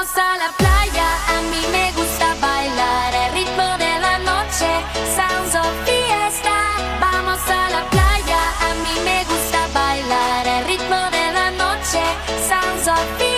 Vamos a la playa, a mí me gusta bailar el ritmo de la noche, sounds of fiesta. Vamos a la playa, a mí me gusta bailar el ritmo de la noche, sounds of fiesta.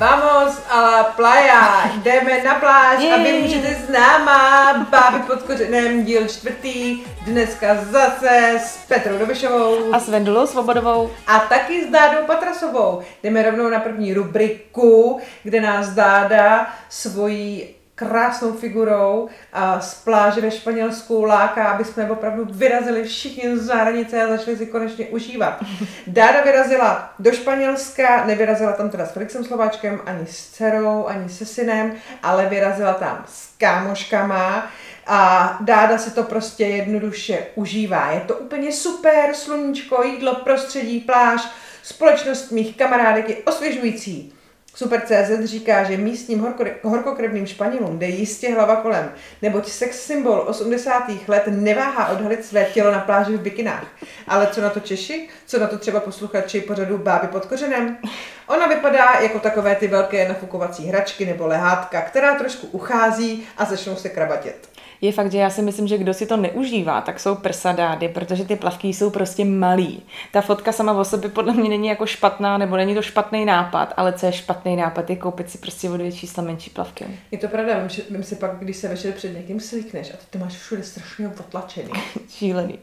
Vamos a la playa, jdeme na pláž a vy Jej. můžete s náma, báby pod kořenem, díl čtvrtý, dneska zase s Petrou Dobišovou A s Vendulou Svobodovou. a taky s Dádou Patrasovou. Jdeme rovnou na první rubriku, kde nás Dáda svojí krásnou figurou a z pláže ve Španělsku láká, aby jsme opravdu vyrazili všichni z hranice a začali si konečně užívat. Dáda vyrazila do Španělska, nevyrazila tam teda s Felixem Slováčkem, ani s dcerou, ani se synem, ale vyrazila tam s kámoškama a Dáda si to prostě jednoduše užívá. Je to úplně super, sluníčko, jídlo, prostředí, pláž, společnost mých kamarádek je osvěžující. Super CZ říká, že místním horko, horkokrevným Španělům jde jistě hlava kolem, neboť sex symbol 80. let neváhá odhalit své tělo na pláži v bikinách. Ale co na to Češi? Co na to třeba posluchači pořadu Báby pod kořenem? Ona vypadá jako takové ty velké nafukovací hračky nebo lehátka, která trošku uchází a začnou se krabatět. Je fakt, že já si myslím, že kdo si to neužívá, tak jsou prsadády, protože ty plavky jsou prostě malý. Ta fotka sama o sobě podle mě není jako špatná, nebo není to špatný nápad, ale co je špatný nápad, je koupit si prostě od větší čísla menší plavky. Je to pravda, vím, že- vím si pak, když se večer před někým slíkneš a ty to máš všude strašně otlačený. Šílený.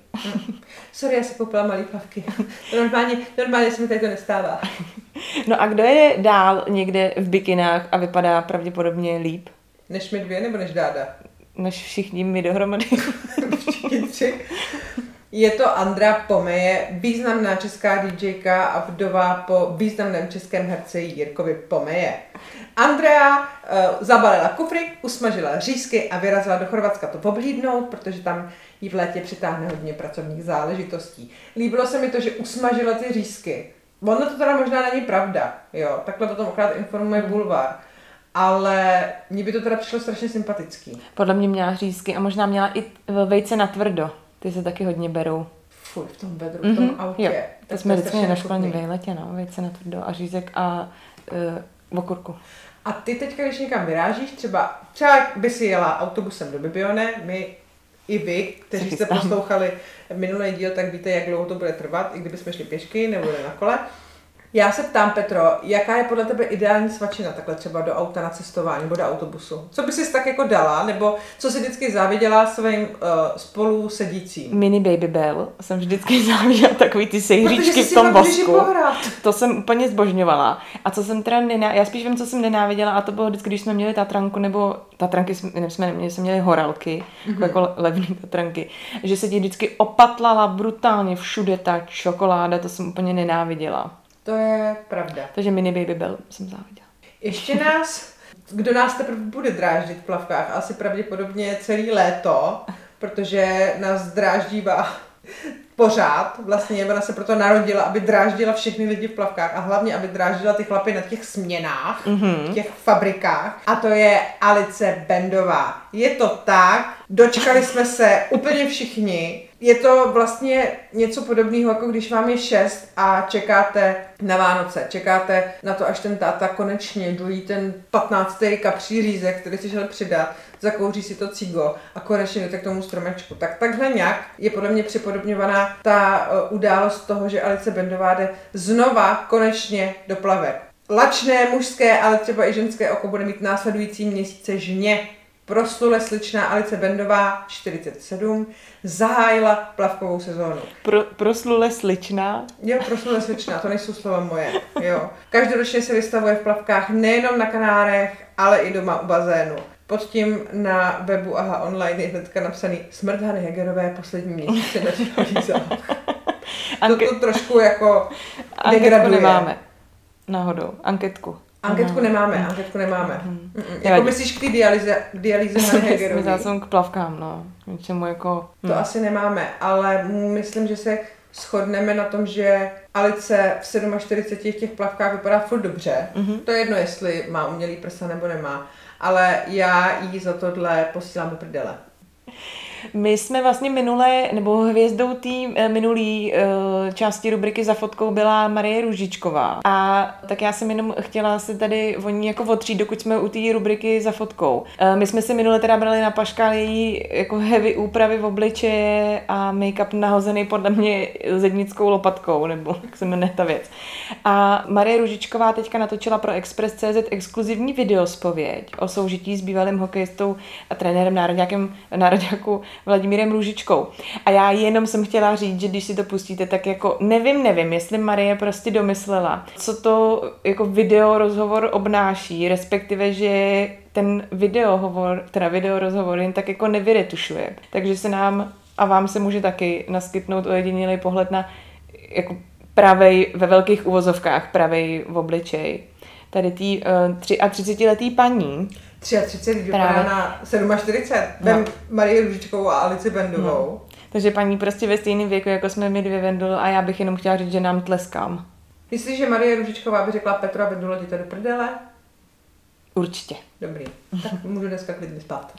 Sorry, já si koupila malý plavky. Normálně, normálně se mi tady to nestává. No a kdo je dál někde v bikinách a vypadá pravděpodobně líp, Než my dvě, nebo než Dáda? Než všichni my dohromady? Je to Andra Pomeje, významná česká DJka a vdova po významném českém herci Jirkovi Pomeje. Andrea uh, zabalila kufry, usmažila řízky a vyrazila do Chorvatska to obhlídnout, protože tam jí v létě přitáhne hodně pracovních záležitostí. Líbilo se mi to, že usmažila ty řízky. Ono to teda možná není pravda, jo, takhle o tom akorát informuje Bulvar. Ale mně by to teda přišlo strašně sympatický. Podle mě měla řízky a možná měla i vejce na tvrdo. Ty se taky hodně berou. Fuj, v tom vedru, v tom Mhm, autě. jo, Tak to jsme vždycky na školním nechutný. vejletě, no, vejce na tvrdo a řízek a uh, okurku. A ty teďka, když někam vyrážíš, třeba, třeba by si jela autobusem do Bibione, my i vy, kteří Se jste poslouchali minulý díl, tak víte, jak dlouho to bude trvat, i kdyby jsme šli pěšky nebo na kole. Já se ptám, Petro, jaká je podle tebe ideální svačina takhle třeba do auta na cestování nebo do autobusu? Co by si tak jako dala, nebo co si vždycky záviděla svým uh, spolu sedícím? Mini Baby Bell jsem vždycky záviděla takový ty jsi v tom pohrát. To jsem úplně zbožňovala. A co jsem teda nená... Já spíš vím, co jsem nenáviděla a to bylo vždycky, když jsme měli Tatranku nebo Tatranky jsme, ne, jsme neměli, jsme měli horálky, Mhm. mm-hmm. jako levné Tatranky, že se ti vždycky opatlala brutálně všude ta čokoláda, to jsem úplně nenáviděla. To je pravda. Takže Mini Baby Bell jsem záviděla. Ještě nás, kdo nás teprve bude dráždit v plavkách, asi pravděpodobně celý léto, protože nás dráždívá pořád. Vlastně ona se proto narodila, aby dráždila všechny lidi v plavkách a hlavně, aby dráždila ty chlapy na těch směnách, mm-hmm. v těch fabrikách. A to je Alice Bendová. Je to tak, dočkali jsme se úplně všichni. Je to vlastně něco podobného, jako když vám je šest a čekáte na Vánoce. Čekáte na to, až ten táta konečně dojí ten 15. kapří řízek, který si šel přidat, zakouří si to cigo a konečně jdete k tomu stromečku. Tak takhle nějak je podle mě připodobňovaná ta uh, událost toho, že Alice Bendová jde znova konečně do plavek. Lačné, mužské, ale třeba i ženské oko bude mít následující měsíce žně. Proslule sličná Alice Bendová, 47, zahájila plavkovou sezónu. Pro, proslule sličná. Jo, proslule sličná, to nejsou slova moje. Jo. Každoročně se vystavuje v plavkách nejenom na Kanárech, ale i doma u bazénu. Pod tím na webu AHA Online je hnedka napsaný Smrt Hany Hegerové poslední měsíce na. To, Anke, to trošku jako anketku degraduje. nemáme. Náhodou. Anketku. Anketku nemáme, anketku nemáme. Mm-mm. Jako Nevadí. myslíš k té dialyze, k Hegerové? Myslela jsem k plavkám, no. Něčemu jako... To asi nemáme, ale myslím, že se shodneme na tom, že Alice v 47 v těch plavkách vypadá furt dobře. Mm-hmm. To je jedno, jestli má umělý prsa nebo nemá. Ale já jí za tohle posílám do prdele. My jsme vlastně minulé, nebo hvězdou té eh, minulý eh, části rubriky za fotkou byla Marie Růžičková. A tak já jsem jenom chtěla si tady o ní jako otřít, dokud jsme u té rubriky za fotkou. Eh, My jsme si minule teda brali na paškál její jako heavy úpravy v obličeje a make-up nahozený podle mě zednickou lopatkou, nebo jak se jmenuje ta věc. A Marie Růžičková teďka natočila pro Express.cz exkluzivní videospověď o soužití s bývalým hokejistou a trenérem národňákem, národňáku Vladimírem Růžičkou. A já jenom jsem chtěla říct, že když si to pustíte, tak jako nevím, nevím, jestli Marie prostě domyslela, co to jako video rozhovor obnáší, respektive, že ten videohovor, teda video rozhovor jen tak jako nevyretušuje. Takže se nám a vám se může taky naskytnout ojedinělý pohled na jako pravej, ve velkých uvozovkách, pravej v obličej. Tady tý uh, 33-letý paní, 33 vypadá Právě. na 47. Vem No. Marie Růžičkovou a Alici Bendovou. takže paní prostě ve stejném věku, jako jsme my dvě Vendl a já bych jenom chtěla říct, že nám tleskám. Myslíš, že Marie Růžičková by řekla Petra Bendula, jdi to do prdele? Určitě. Dobrý, tak můžu dneska klidně spát.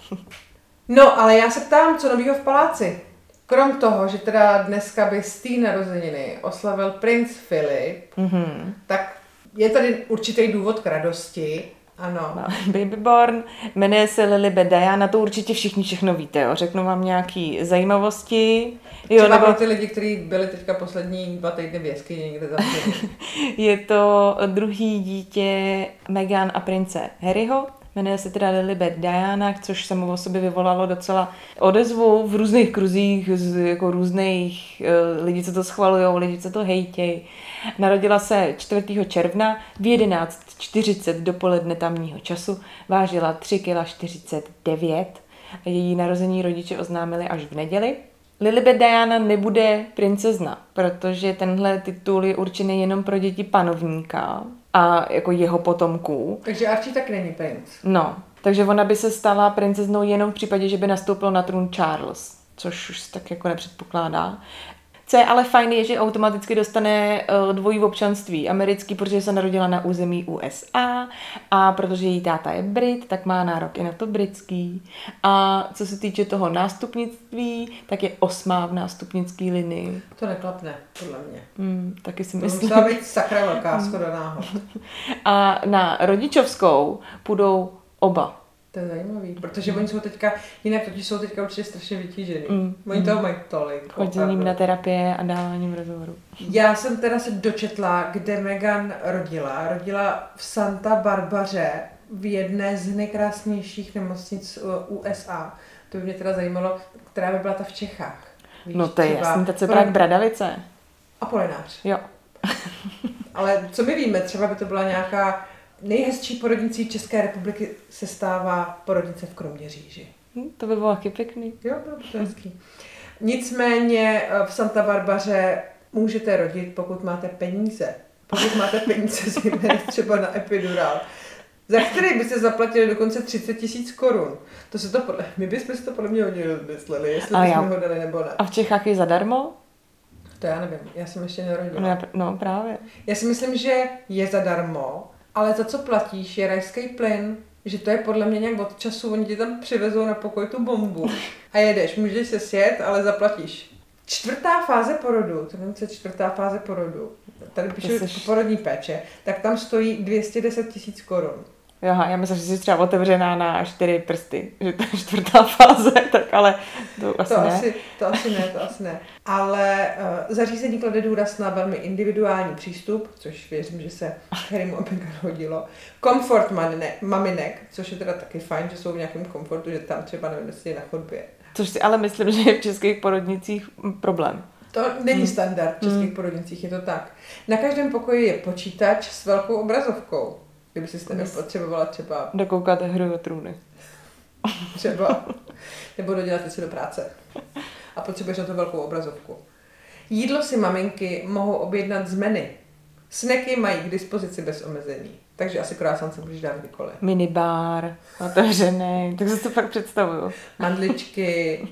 No, ale já se ptám, co novýho v paláci? Krom toho, že teda dneska by z té narozeniny oslavil princ Filip, Mhm. tak je tady určitý důvod k radosti. Ano. No, Babyborn, jmenuje se Lilibet Diana, to určitě všichni všechno víte, jo. Řeknu vám nějaký zajímavosti. Jo, Třeba nebo pro ty lidi, kteří byli teďka poslední dva týdny v jeskyni někde zavření. je to druhý dítě Meghan a prince Harryho. Jmenuje se teda Lilibet Diana, což samo o sobě vyvolalo docela odezvu v různých kruzích, z jako různých uh, lidí, co to schvalují, lidi, co to hejtějí. Narodila se 4. června v 11.40 dopoledne tamního času, vážila 3 kg 49 a její narození rodiče oznámili až v neděli. Lilibet Diana nebude princezna, protože tenhle titul je určený jenom pro děti panovníka a jako jeho potomků. Takže Archie tak není princ. No, takže ona by se stala princeznou jenom v případě, že by nastoupil na trůn Charles, což už tak jako nepředpokládá. Co je ale fajn, je, že automaticky dostane eh, dvojí občanství americký, protože se narodila na území USA a protože její táta je Brit, tak má nárok i na to britský. A co se týče toho nástupnictví, tak je osmá v nástupnické linii. To neklapne, podle mě. Hmm, taky si To myslím. musela být sakra velká schoda náhod. A na rodičovskou půjdou oba. To je zajímavý, protože oni jsou teďka, jinak totiž jsou teďka určitě strašně vytížený. Mm, Oni toho mají tolik. Choděním na terapie a dáváním rozhovoru. Já jsem teda se dočetla, kde Megan rodila. Rodila v Santa Barbaře v jedné z nejkrásnějších nemocnic uh, USA. To by mě teda zajímalo, která by byla ta v Čechách. Víš, No to je jasný, teď se pro- právě Bradavice. Apolinář. Jo. Ale co my víme, třeba by to byla nějaká nejhezčí porodnicí České republiky se stává porodnice v Kroměříži. Hm, To by bylo taky pěkný. Jo, bylo by to hezký. Nicméně eh, v Santa Barbaře můžete rodit, pokud máte peníze. Pokud máte peníze zejména třeba na epidural, za který byste zaplatili dokonce 30 tisíc korun. To se to podle, my bychom si to podle mě hodně rozmysleli, jestli A bychom já- ho dali nebo ne. A v Čechách je zadarmo? To já nevím, já jsem ještě nerodila. No, no právě. Já si myslím, že je zadarmo, ale za co platíš je rajský plyn, že to je podle mě nějak od času, oni ti tam přivezou na pokoj tu bombu a jedeš, můžeš se sjet, ale zaplatíš. Čtvrtá fáze porodu, to nevím, co je čtvrtá fáze porodu, tady píšu seš- porodní péče, tak tam stojí 210 tisíc korun. Aha, já myslím, že jsi třeba otevřená na čtyři prsty, že to je čtvrtá fáze, tak ale to asi To ne. asi, to asi ne, to asi ne. Ale uh, zařízení klade důraz na velmi individuální přístup, což věřím, že se Harrymu a Meghan hodilo. Komfort mamine- maminek, což je teda taky fajn, že jsou v nějakém komfortu, že tam třeba nevím, jestli je na chodbě. Což si ale myslím, že je v českých porodnicích problém. To není standard v českých porodnicích, je to tak. Na každém pokoji je počítač s velkou obrazovkou. Kdyby si Yes. potřebovala třeba, Dokoukat hru o trůny. třeba nebo dodělat si do práce. A potřebuješ na to velkou obrazovku. Jídlo si maminky mohou objednat z menu. Snacky mají k dispozici bez omezení. Takže asi croissant se můžeš dát kdykoliv. Minibar, otevřený, tak se to fakt představuju. Mandličky.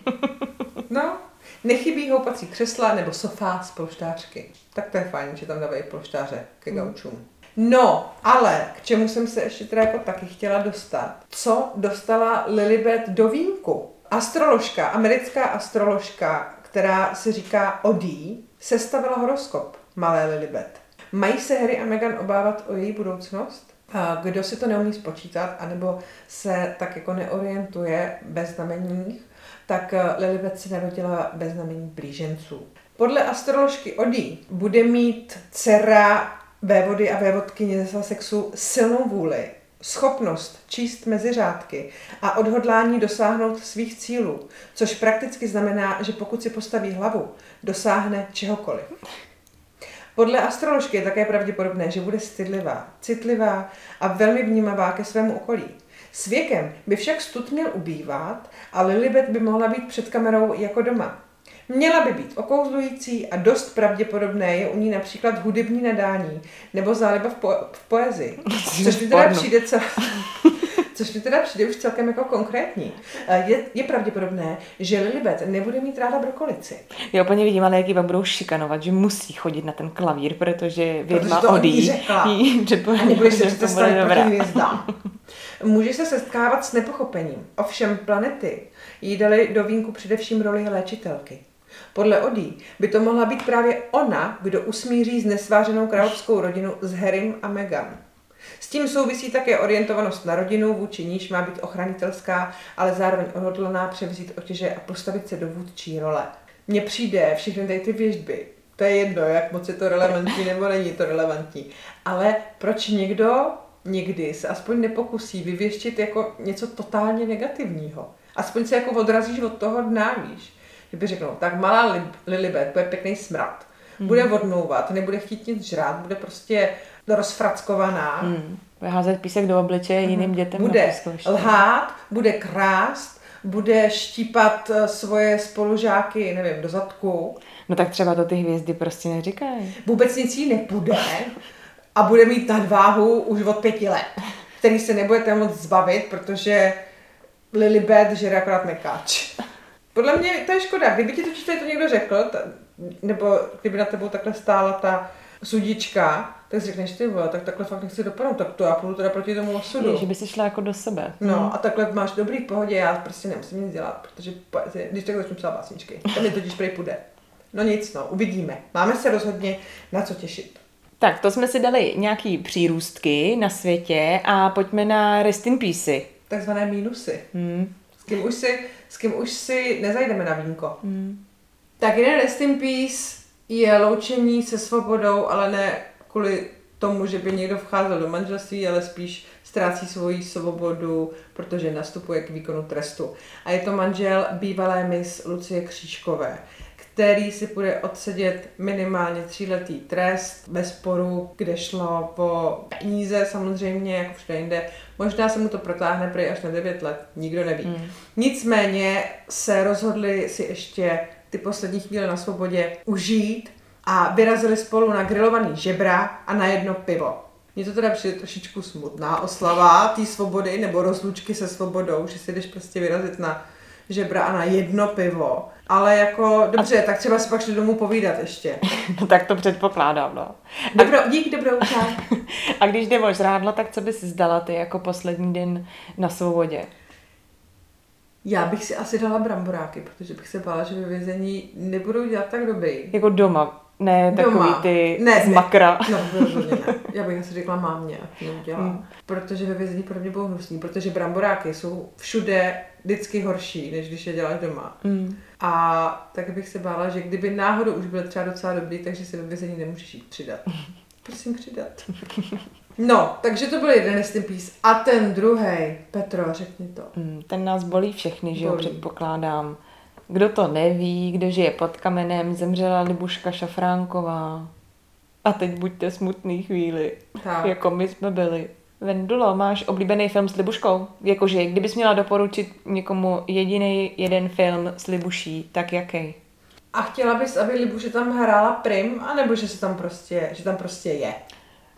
No, nechybí houpací křesla nebo sofa z polštářky. Tak to je fajn, že tam dávají polštáře ke gaučům. No, ale k čemu jsem se ještě teda jako taky chtěla dostat. Co dostala Lilibet do vínku? Astroložka, americká astroložka, která se říká Odí, sestavila horoskop malé Lilibet. Mají se Harry a Meghan obávat o její budoucnost? Kdo si to neumí spočítat, anebo se tak jako neorientuje bez znameních, tak eh, Lilibet se narodila bez znamení blíženců. Podle astroložky Odí bude mít dcera vévody a vévodkyně ze sexu silnou vůli, schopnost číst mezi řádky a odhodlání dosáhnout svých cílů, což prakticky znamená, že pokud si postaví hlavu, dosáhne čehokoliv. Podle astroložky je také pravděpodobné, že bude stydlivá, citlivá a velmi vnímavá ke svému okolí. S věkem by však stud měl ubývat a Lilibet by mohla být před kamerou jako doma. Měla by být okouzlující a dost pravděpodobné je u ní například hudební nadání nebo záliba v, po- v poezii. Což mi teda přijde co... Což mi teda přijde už celkem jako konkrétní. Eh, Je, je pravděpodobné, že Lilibet nebude mít ráda brokolici. Já úplně vidím, ale jak ji vám budou šikanovat, že musí chodit na ten klavír, protože vědma to odí. A předpokládá, nebudeš se že přece to bude stavit dobrá. proti hvězdám. Může se setkávat s nepochopením. Ovšem planety jí dali do vínku především roli léčitelky. Podle Odí by to mohla být právě ona, kdo usmíří znesvářenou královskou rodinu s Harrym a Meghan. S tím souvisí také orientovanost na rodinu, vůči níž má být ochranitelská, ale zároveň odhodlaná převzít otěže a postavit se do vůdčí role. Mně přijde všechny tady ty věžby, to je jedno, jak moc je to relevantní nebo není to relevantní, ale proč někdo někdy se aspoň nepokusí vyvěštit jako něco totálně negativního? Aspoň se jako odrazíš od toho dna, víš? Že by řekl, no, tak malá Lib- Lilibet, bude pěkný smrad, bude odmlouvat, nebude chtít nic žrát, bude prostě rozfrackovaná, Hmm. Bude házet písek do obličeje jiným dětem bude lhát, bude krást, bude štípat eh, svoje spolužáky, nevím, do zadku, No tak třeba to ty hvězdy prostě neříkají. vůbec nic jí nepůjde a bude mít nadváhu už od pěti let, který se nebudete moc zbavit, protože Lilibet žere akorát mekáč. Podle mě to je škoda, kdyby ti totiž to někdo řekl, ta, nebo kdyby na tebou takhle stála ta sudička, tak si řekneš, ty vole, tak takhle fakt nechci dopadnout, tak to já půjdu teda proti tomu osudu. Je, že by si šla jako do sebe. No a takhle máš dobrý v pohodě, já prostě nemusím nic dělat, protože když tak začnu psát básničky, to mi totiž prej půjde. No nic, no, uvidíme. Máme se rozhodně na co těšit. Tak, to jsme si dali nějaký přírůstky na světě a pojďme na Rest in Peace. Takzvané mínusy. Hmm. S kým už si, s kým už si nezajdeme na vínko. Tak jeden rest in peace je loučení se svobodou, ale ne kvůli tomu, že by někdo vcházel do manželství, ale spíš ztrácí svoji svobodu, protože nastupuje k výkonu trestu. A je to manžel bývalé mis Lucie Křížkové, který si bude odsedět minimálně tříletý trest bez sporu, kde šlo po peníze samozřejmě, jako všude jinde. Možná se mu to protáhne prej až na 9 let, nikdo neví. Hmm. Nicméně se rozhodli si ještě ty poslední chvíle na svobodě užít a vyrazili spolu na grilovaný žebra a na jedno pivo. Mně to teda přijde trošičku smutná oslava té svobody nebo rozlučky se svobodou, že si jdeš prostě vyrazit na žebra a na jedno pivo. Ale jako, dobře, tak třeba si pak šli domů povídat ještě. No tak to předpokládám, no. Dobro, dík, dobrou čau. A když jde o žrádla, tak co bys zdala ty jako poslední den na svobodě? Já bych si asi dala bramboráky, protože bych se bála, že ve vězení nebudou dělat tak dobrý. Jako doma, ne takový Doma. ty Ne, z ne. makra. No, rozhodně ne. Já bych asi řekla mámě, ať to neudělá. Hmm. Protože ve vězení pro mě budou hnusný, protože bramboráky jsou všude vždycky horší, než když je děláš doma. Mm. A tak bych se bála, že kdyby náhodou už byl třeba docela dobrý, takže si ve vězení nemůžeš jít přidat. Prosím přidat. No, takže to byl jeden rest in peace. A ten druhý, Petro, řekni to. Mm, Ten nás bolí všechny, že jo, předpokládám. Kdo to neví, kdo žije pod kamenem, zemřela Libuška Šafránková. A teď buďte smutný chvíli, Tak. jako my jsme byli. Vendulo, máš oblíbený film s Libuškou? Jakože, kdybys měla doporučit někomu jediný jeden film s Libuší, tak jaký? A chtěla bys, aby Libuše tam hrála prim, anebo že se tam prostě, že tam prostě je?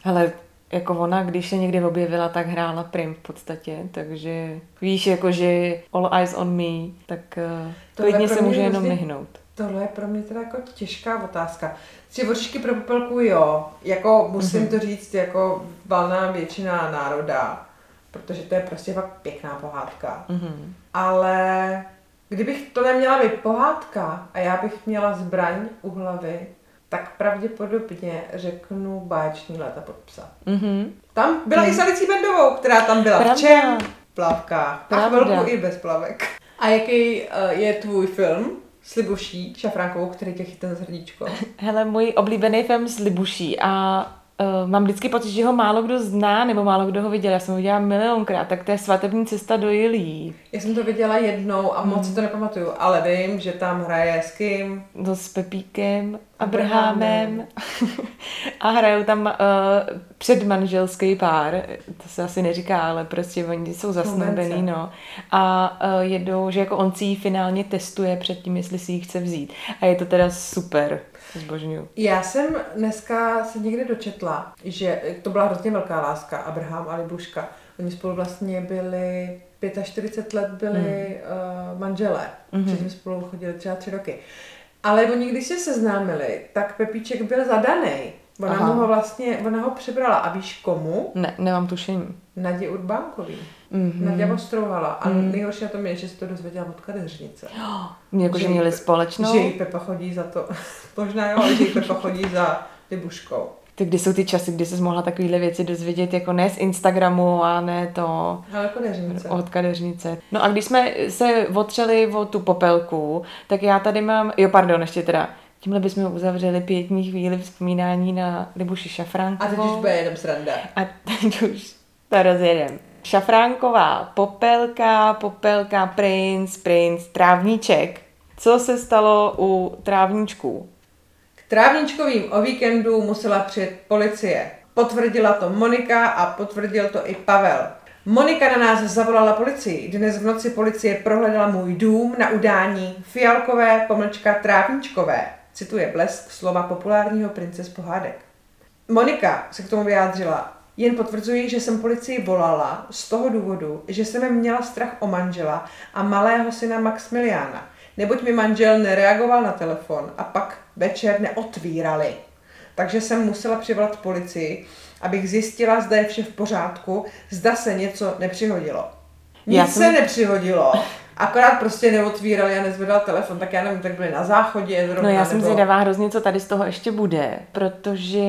Ale jako ona, když se někdy objevila, tak hrála prim v podstatě, takže víš, jakože all eyes on me, tak uh, Tohle klidně se může jenom hrozně- myhnout. Tohle je pro mě teda jako těžká otázka. Tři pro popelku, jo. Jako musím Mhm. to říct, jako valná většina národa, protože to je prostě fakt pěkná pohádka. Mhm. Ale Kdybych to neměla být pohádka a já bych měla zbraň u hlavy, tak pravděpodobně řeknu báječní léta pod psa. Mhm. Tam byla i s Alicí Bendovou, která tam byla Pravda. v čem? V plavkách. A Pravda. chvilku i bez plavek. A jaký uh, je tvůj film s Libuší Šafránkovou, který tě chytne za srdíčko? Hele, můj oblíbený film s Libuší a uh, mám vždycky pocit, že ho málo kdo zná, nebo málo kdo ho viděl. Já jsem ho viděla milionkrát, tak to je Svatební cesta do Jilí. Já jsem to viděla jednou a moc si to nepamatuju, ale vím, že tam hraje s kým. No s Pepíkem, Abrahamem. A hrajou tam uh, předmanželský pár, to se asi neříká, ale prostě oni jsou Snoubenci. no. A uh, jedou, že jako on si ji finálně testuje před tím, jestli si ji chce vzít. A je to teda super, zbožňuju. Já jsem dneska se někde dočetla, že to byla hrozně velká láska, Abraham a Libuška. Oni spolu vlastně byli, 45 let byli hmm. uh, manželé, Mhm. mm-hmm. předtím spolu chodili třeba tři roky. Ale oni, když se seznámili, tak Pepíček byl zadaný. Ona Aha. mu ho vlastně, ona ho přebrala. A víš komu? Ne, nemám tušení. Nadě Urbánkový. Mhm. Mm-hmm. Nadě Ostrouhala. A mm. nejhorší na tom je, že se to dozvěděla od kadeřnice. Mě jako, že Že- měli společnou. Že jí Pepa chodí za to, možná jo, ale že jí Pepa chodí za Libuškou. Ty kdy jsou ty časy, kdy se mohla takovéhle věci dozvědět, jako ne z Instagramu a ne to Ale kadeřnice. od kadeřnice. No a když jsme se otřeli o tu popelku, tak já tady mám, jo pardon, ještě teda, tímhle bychom uzavřeli pětní chvíli vzpomínání na Libuši A Šafránkovou. teď už bude jenom sranda. A teď už to rozjedem. Šafránková, popelka, popelka, princ, princ, trávníček. Co se stalo u trávníčků? K trávničkovým o víkendu musela přijet policie. Potvrdila to Monika a potvrdil to i Pavel. Monika na nás zavolala policii. Dnes v noci policie prohledala můj dům na udání fialkové pomlčka trávničkové. Cituje blesk slova populárního prince z pohádek. Monika se k tomu vyjádřila. Jen potvrzuji, že jsem policii volala z toho důvodu, že jsem měla strach o manžela a malého syna Maximiliána. Neboť mi manžel nereagoval na telefon a pak večer neotvírali. Takže jsem musela přivolat policii, abych zjistila, zda je vše v pořádku, zda se něco nepřihodilo. Nic Já se jsem- nepřihodilo, akorát prostě neotvírali a nezvedal telefon, tak já nevím, tak byli na záchodě No zrovna, já jsem nebo... zvědavá hrozně, co tady z toho ještě bude, protože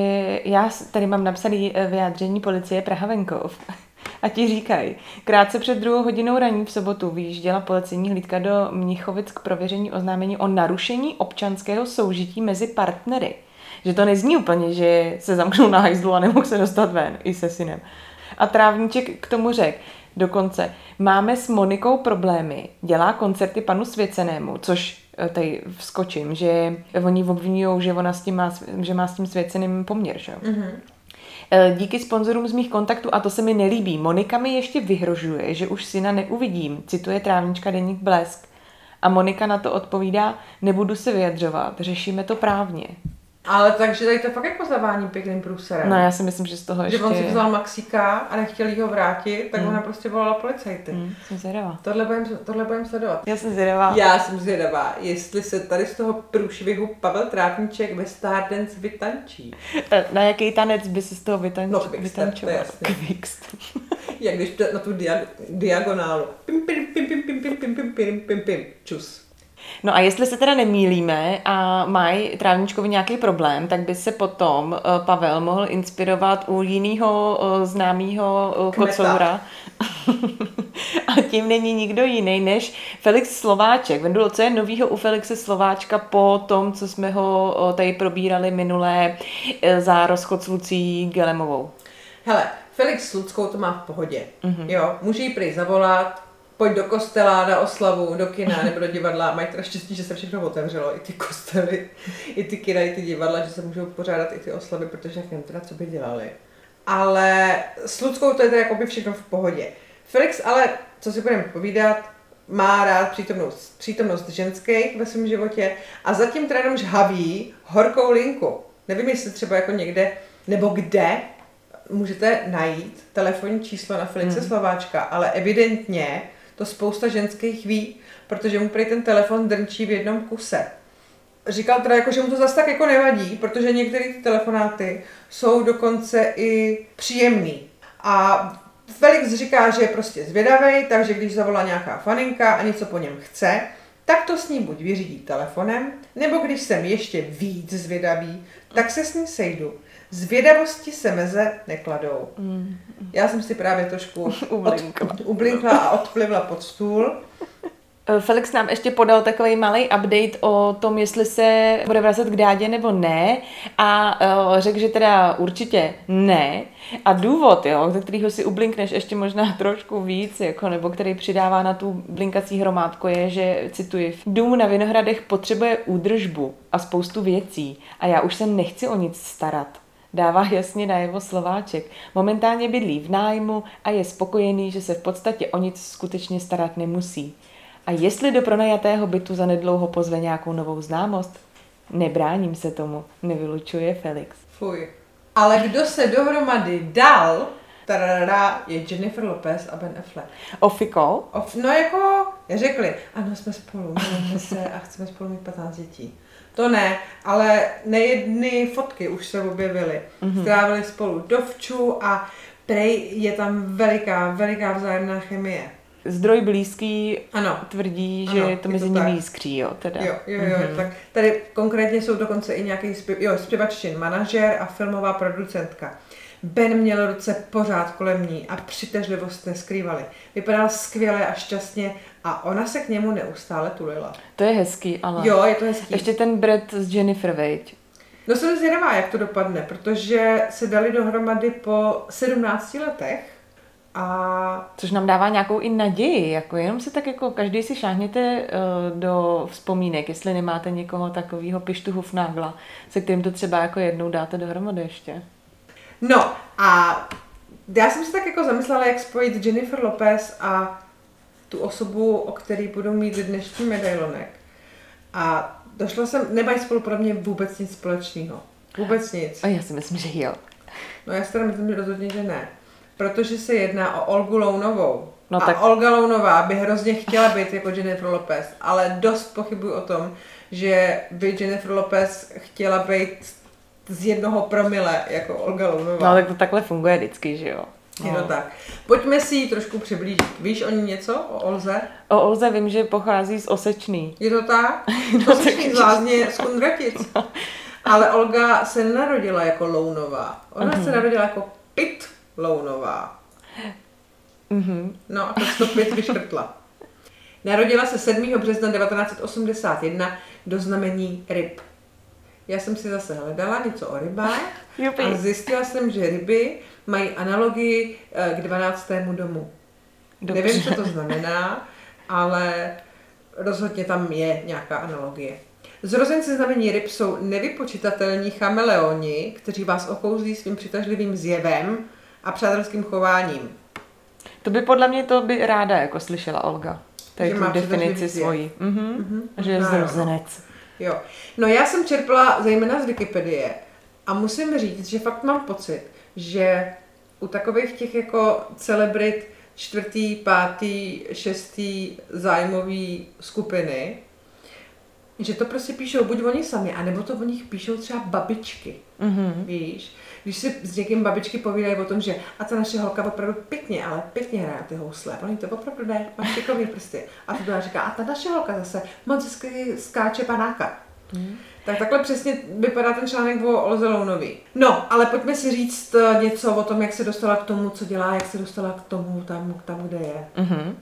já tady mám napsaný eh, vyjádření policie Praha Venkov. A ti říkají, krátce před druhou hodinou raní v sobotu vyjížděla policejní hlídka do Mnichovic k prověření oznámení o narušení občanského soužití mezi partnery. Že to nezní úplně, že se zamknul na hajzlu a nemohl se dostat ven i se synem. A trávníček k tomu řekl, dokonce, máme s Monikou problémy, dělá koncerty panu Svěcenému, což eh, tady vskočím, že oni obvinují, že ona s tím má, že má s tím Svěceným poměr, že jo? Mm-hmm. Díky sponzorům z mých kontaktů, a to se mi nelíbí, Monika mi ještě vyhrožuje, že už syna neuvidím, cituje trávnička Deník Blesk. A Monika na to odpovídá, nebudu se vyjadřovat, řešíme to právně. Ale takže tady to fakt jako zavání pěkným průserem. No já si myslím, že z toho ještě... Že on si vzal Maxíka a nechtěl ho vrátit, tak ona prostě volala policajty. Hmm, jsem zvědavá. Tohle budem, tohle budem sledovat. Já jsem zvědavá. Já jsem zvědavá, jestli se tady z toho průšvihu Pavel Trávníček ve Stardance vytančí. Eh, Na jaký tanec by si z toho vytanč... No, Quickstep, to je vytančoval? jasný. Quickstep. Jak když na tu dia- diagonálu. Pim, pim, pim, pim, pim, pim, pim, pim, pim, pim, pim. Čus. No a jestli se teda nemýlíme a mají trávničkovi nějaký problém, tak by se potom eh, Pavel mohl inspirovat u jiného známého Kmeta. kocoura. a tím není nikdo jiný než Felix Slováček. Vendulo, co je novýho u Felixe Slováčka po tom, co jsme ho eh, tady probírali minulé eh, za rozchod s Lucí Gelemovou? Hele, Felix s Luckou to má v pohodě. Mm-hmm. Jo, může jí prý zavolat, pojď do kostela na oslavu, do kina nebo do divadla. Mají teda štěstí, že se všechno otevřelo, i ty kostely, i ty kina, i ty divadla, že se můžou pořádat i ty oslavy, protože jak teda, co by dělali. Ale s Luckou to je teda jakoby všechno v pohodě. Felix ale, co si budeme povídat, má rád přítomnost, přítomnost ženských ve svém životě a zatím teda jenom žhaví horkou linku. Nevím, jestli třeba jako někde nebo kde můžete najít telefonní číslo na Felice hmm. Slováčka, ale evidentně to spousta ženských ví, protože mu prý ten telefon drnčí v jednom kuse. Říkal teda jako, že mu to zase tak jako nevadí, protože některé ty telefonáty jsou dokonce i příjemný. A Felix říká, že je prostě zvědavý, takže když zavolá nějaká faninka a něco po něm chce, tak to s ní buď vyřídí telefonem, nebo když jsem ještě víc zvědavý, tak se s ní sejdu. Zvědavosti se meze nekladou. Já jsem si právě trošku Ublinkla. od, ublinkla a odplivla pod stůl. Eh, Felix nám ještě podal takový malý update o tom, jestli se bude vracet k dádě nebo ne a uh, řekl, že teda určitě ne. A důvod, jo, ze kterého si ublinkneš ještě možná trošku víc, jako, nebo který přidává na tu blinkací hromádku, je, že, cituji, dům na Vinohradech potřebuje údržbu a spoustu věcí a já už se nechci o nic starat. Dává jasně najevo Slováček. Momentálně bydlí v nájmu a je spokojený, že se v podstatě o nic skutečně starat nemusí. A jestli do pronajatého bytu zanedlouho pozve nějakou novou známost? Nebráním se tomu, nevylučuje Felix. Fuj. Ale kdo se dohromady dal, tarara, je Jennifer Lopez a Ben Affleck. Ofiko? Of, no jako, řekli, ano, jsme spolu, se a chceme spolu mít 15 dětí. To ne, ale nejedny fotky už se objevily. Mm-hmm. Strávili spolu dovču a prej je tam veliká, veliká vzájemná chemie. Zdroj blízký Ano. tvrdí, Ano, že je to mezi nimi jiskří, jo, teda. Jo, jo, jo, mm-hmm. tak tady konkrétně jsou dokonce i nějaký zpěv, jo, zpěvaččin, manažer a filmová producentka. Ben měl ruce pořád kolem ní a přitažlivost neskrývali. Vypadal skvěle a šťastně a ona se k němu neustále tulila. To je hezký, ale... Jo, je to hezký. Ještě ten Brett s Jennifer, veď? No jsem zvědavá, jak to dopadne, protože se dali dohromady po 17 letech a Což nám dává nějakou i naději, jako jenom si tak jako každý si šáhněte uh, do vzpomínek, jestli nemáte někoho takového pištuhu nágla, se kterým to třeba jako jednou dáte dohromady ještě. No a já jsem si tak jako zamyslela, jak spojit Jennifer Lopez a tu osobu, o který budou mít dnešní medailonek. A došla jsem, nemají spolu pro mě vůbec nic společného. Vůbec nic. A já si myslím, že jo. No já si teda myslím, že rozhodně, že ne. Protože se jedná o Olgu Lounovou. No a tak- Olga Lounová by hrozně chtěla být jako Jennifer Lopez, ale dost pochybuji o tom, že by Jennifer Lopez chtěla být z jednoho promile jako Olga Lounová. No tak to takhle funguje vždycky, že jo. Je to tak. Pojďme si ji trošku přiblížit. Víš o ní něco, o Olze? O Olze vím, že pochází z Osečný. Je to tak? No, To no, z Lázně z Kundratic. Ale Olga se nenarodila jako Lounová. Ona Mhm. se narodila jako Pit Lounová. Mhm. No a to Pit vyškrtla. Narodila se 7. března 1981 do znamení ryb. Já jsem si zase hledala něco o rybách a zjistila jsem, že ryby mají analogii eh, k 12. domu. Dobře. Nevím, co to znamená, ale rozhodně tam je nějaká analogie. Zrozenci znamení ryb jsou nevypočitatelní chameleoni, kteří vás okouzlí svým přitažlivým zjevem a přátelským chováním. To by podle mě to by ráda jako slyšela Olga. Tady tu definici svoji. Mhm. Mhm. Že je no. zrozenec. Jo. No já jsem čerpala zejména z Wikipedie a musím říct, že fakt mám pocit, že u takových těch jako celebrit čtvrtý, pátý, šestý zájmový skupiny, že to prostě píšou buď oni sami, anebo to o nich píšou třeba babičky. Mhm. Víš, když si s někým babičky povídají o tom, že a ta naše holka opravdu pěkně, ale pěkně hraje ty housle. Oni to opravdu ne, má šikovný prsty. A to druhá říká, a ta naše holka zase moc hezky skáče panáka. Tak takhle přesně vypadá ten článek o Olze Lounový. No, ale pojďme si říct eh, něco o tom, jak se dostala k tomu, co dělá, jak se dostala k tomu tam, tam kde je. Mhm.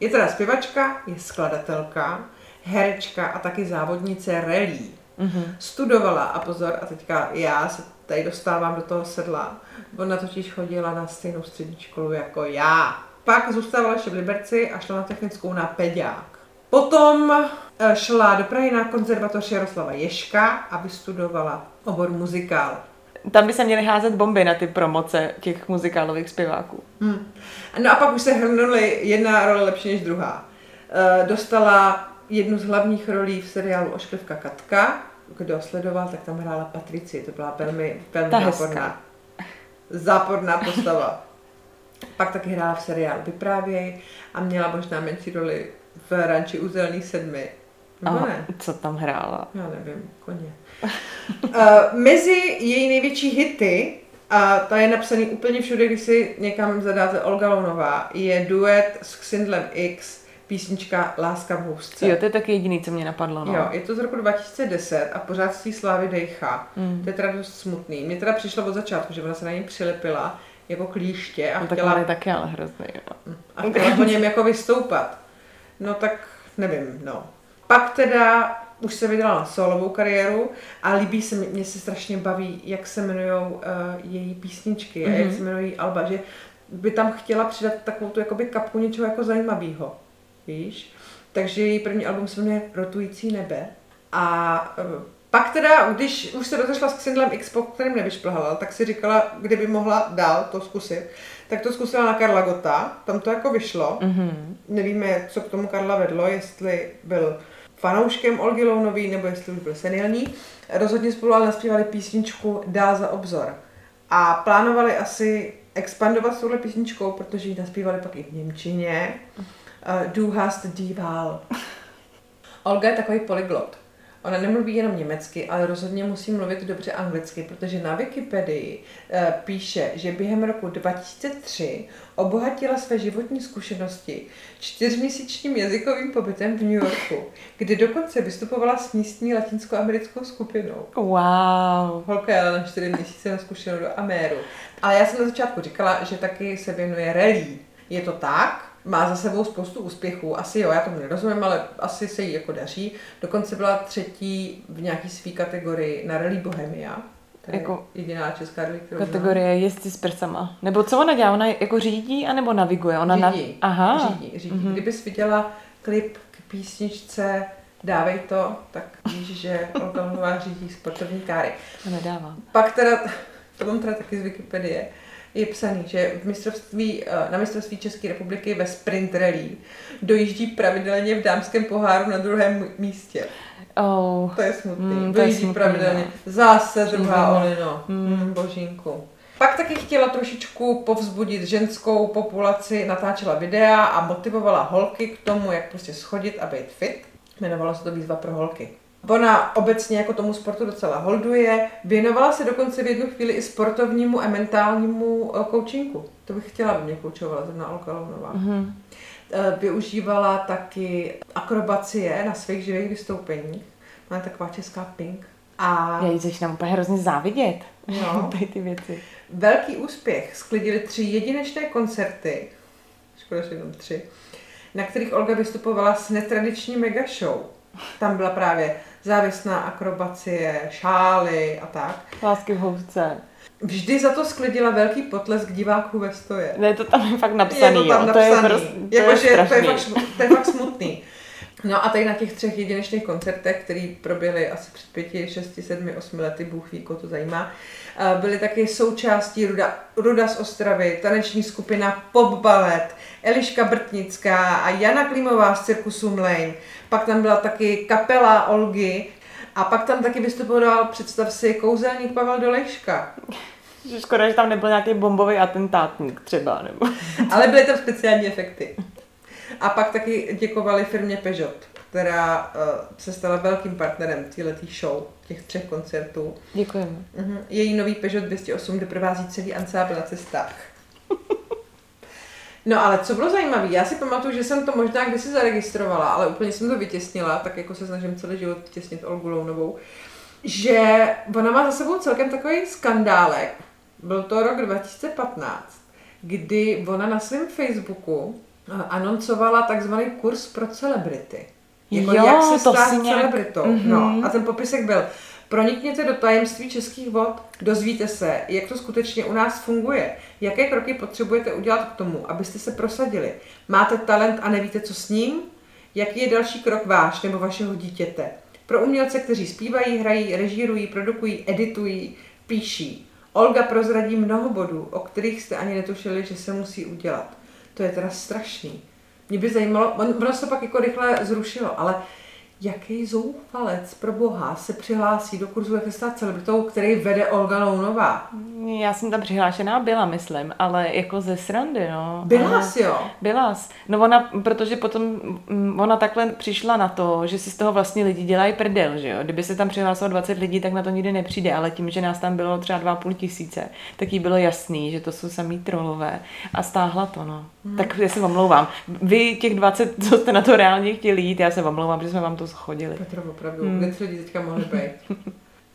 Je teda zpěvačka, je skladatelka, herečka a taky závodnice rally. Mhm. Studovala a pozor, a teďka já se tady dostávám do toho sedla. Ona totiž chodila na stejnou střední školu jako já. Pak zůstávala ještě v Liberci a šla na technickou na peďák. Potom eh, šla do Prahy na konzervatoř Jaroslava Ješka a vystudovala obor muzikál. Tam by se měly házet bomby na ty promoce těch muzikálových zpěváků. Hmm. No a pak už se hrnuly jedna role lepší než druhá. Eh, Dostala jednu z hlavních rolí v seriálu Ošklivka Katka. Kdo sledoval, tak tam hrála Patrici. To byla velmi, velmi záporná. Záporná postava. Pak taky hrála v seriálu Vyprávěj a měla možná menší roli v Ranči u Zelených sedmi. Nebo A ne? co tam hrála? Já nevím, koně. Uh, mezi její největší hity, a ta je napsaný úplně všude, když si někam zadáte Olga Lounová, je duet s Xindlem X, písnička Láska v housce. Jo, to je taky jediný, co mě napadlo. No. Jo, je to z roku 2010 a pořád z té slávy dejcha. Mm. To je teda dost smutný. Mně teda přišlo od začátku, že ona se na něj přilepila jako klíště a No, tak chtěla, je taky ale hrozný. Jo. a chtěla po něm jako vystoupat. No tak nevím, no. Pak teda už se vydala na solovou kariéru a líbí se mi, mě se strašně baví, jak se jmenují uh, její písničky mm-hmm. a jak se jmenují alba, že by tam chtěla přidat takovou tu jakoby kapku něčeho jako zajímavého, víš? Takže její první album se jmenuje Rotující nebe a uh, pak teda, když už se rozešla s Xindlem X, po kterým nevyšplhala, tak si říkala, kdyby mohla dál to zkusit, tak to zkusila na Karla Gota, tam to jako vyšlo. Mhm. Nevíme, co k tomu Karla vedlo, jestli byl fanouškem Olgy Lounový, nebo jestli už byl senilní. Rozhodně spolu ale naspívali písničku Dál za obzor. A plánovali asi expandovat s touhle písničkou, protože ji naspívali pak i v Němčině. Uh, du hast die Wahl. Olga je takový polyglot. Ona nemluví jenom německy, ale rozhodně musí mluvit dobře anglicky, protože na Wikipedii eh, píše, že během roku 2003 obohatila své životní zkušenosti čtyřměsíčním jazykovým pobytem v New Yorku, kde dokonce vystupovala s místní latinskoamerickou skupinou. Wow. Holka jela na čtyři měsíce na zkušenou do Améru. Ale já jsem na začátku říkala, že taky se věnuje rally. Je to tak? Má za sebou spoustu úspěchů. Asi jo, já tomu nerozumím, ale asi se jí jako daří. Dokonce byla třetí v nějaký svý kategorii na Rally Bohemia. To je Jako- jediná česká rally, kterou znám. Kategorie jezdci s prsama. Nebo co ona dělá? Ona jako řídí anebo naviguje? Ona Řídí. Nav... Aha. Řídí, řídí. Mm-hmm. Kdybys viděla klip k písničce Dávej to, tak víš, že Olga řídí sportovní káry. To nedává. Pak teda, to mám teda taky z Wikipedie, je psaný, že v mistrovství, eh, na mistrovství České republiky ve sprint rally dojíždí pravidelně v dámském poháru na druhém místě. Oh. To je smutný. Mm, Mm, dojíždí smutný, pravidelně. no. Zase druhá Mm. Olino. Mm. božínku. Pak taky chtěla trošičku povzbudit ženskou populaci, natáčela videa a motivovala holky k tomu, jak prostě schodit a být fit. Jmenovalo se to výzva pro holky. Ona obecně jako tomu sportu docela holduje. Věnovala se dokonce v jednu chvíli i sportovnímu a mentálnímu eh, coachingu. To bych chtěla, aby mě koučovala zrovna Olga Lounová. Mhm. Eh, Využívala taky akrobacie na svých živých vystoupeních. Má taková česká pink. A Já jí začínám úplně hrozně závidět. No. Tady ty věci. velký úspěch sklidili tři jedinečné koncerty, škoda, že jenom tři, na kterých Olga vystupovala s netradiční mega show. Tam byla právě závěsná akrobacie, šály a tak. Lásky v housce. Vždy za to sklidila velký potlesk diváků ve stoje. Ne, to tam je fakt napsaný, je to tam jo. To je, napsaný. prostě, to Jakože je to, je fakt, to je fakt smutný. No a tady na těch třech jedinečných koncertech, které proběhly asi před pěti, šesti, sedmi, osmi lety, Bůh ví, koho to zajímá, eh, byly taky součástí Ruda, Ruda z Ostravy, taneční skupina Pop Ballet, Eliška Brtnická a Jana Klimová z cirkusu Mlejn. Pak tam byla taky kapela Olgy a pak tam taky vystupoval, představ si, kouzelník Pavel Dolejška. Že Škoda, že tam nebyl nějaký bombový atentátník třeba, nebo... Ale byly tam speciální efekty. A pak taky děkovali firmě Peugeot, která uh, se stala velkým partnerem této show, těch třech koncertů. Děkujeme. Mhm. Její nový Peugeot 208 doprovází celý ansábl na cestách. No ale co bylo zajímavé, já si pamatuju, že jsem to možná kdysi zaregistrovala, ale úplně jsem to vytěsnila, tak jako se snažím celý život těsnit Olgu Lounovou, že ona má za sebou celkem takový skandálek. Byl to rok 2015, kdy ona na svém Facebooku eh, anoncovala takzvaný kurz pro celebrity. Jako Jo, jak se to stát nějak- celebritou. Mhm. No, a ten popisek byl, pronikněte do tajemství českých vod, dozvíte se, jak to skutečně u nás funguje, jaké kroky potřebujete udělat k tomu, abyste se prosadili. Máte talent a nevíte, co s ním? Jaký je další krok váš nebo vašeho dítěte? Pro umělce, kteří zpívají, hrají, režírují, produkují, editují, píší. Olga prozradí mnoho bodů, o kterých jste ani netušili, že se musí udělat. To je teda strašný. Mě by zajímalo, on, ono se pak jako rychle zrušilo, ale jaký zoufalec pro boha se přihlásí do kurzu Jak se stát celebritou, který vede Olga Lounová? Já jsem tam přihlášená byla, myslím, ale jako ze srandy, no. Byla Ale- jsi, jo? Byla jsi. No ona, protože potom mm, ona takhle přišla na to, že si z toho vlastně lidi dělají prdel, že jo. Kdyby se tam přihlásilo 20 lidí, tak na to nikdy nepřijde, ale tím, že nás tam bylo třeba 2,5 tisíce, tak jí bylo jasný, že to jsou samý trolové a stáhla to, no. Hmm. Tak já se omlouvám. Vy těch 20, co jste na to reálně chtěli jít, já se omlouvám, že jsme vám to schodili. Petro, opravdu, hmm. kde lidi teďka mohli být?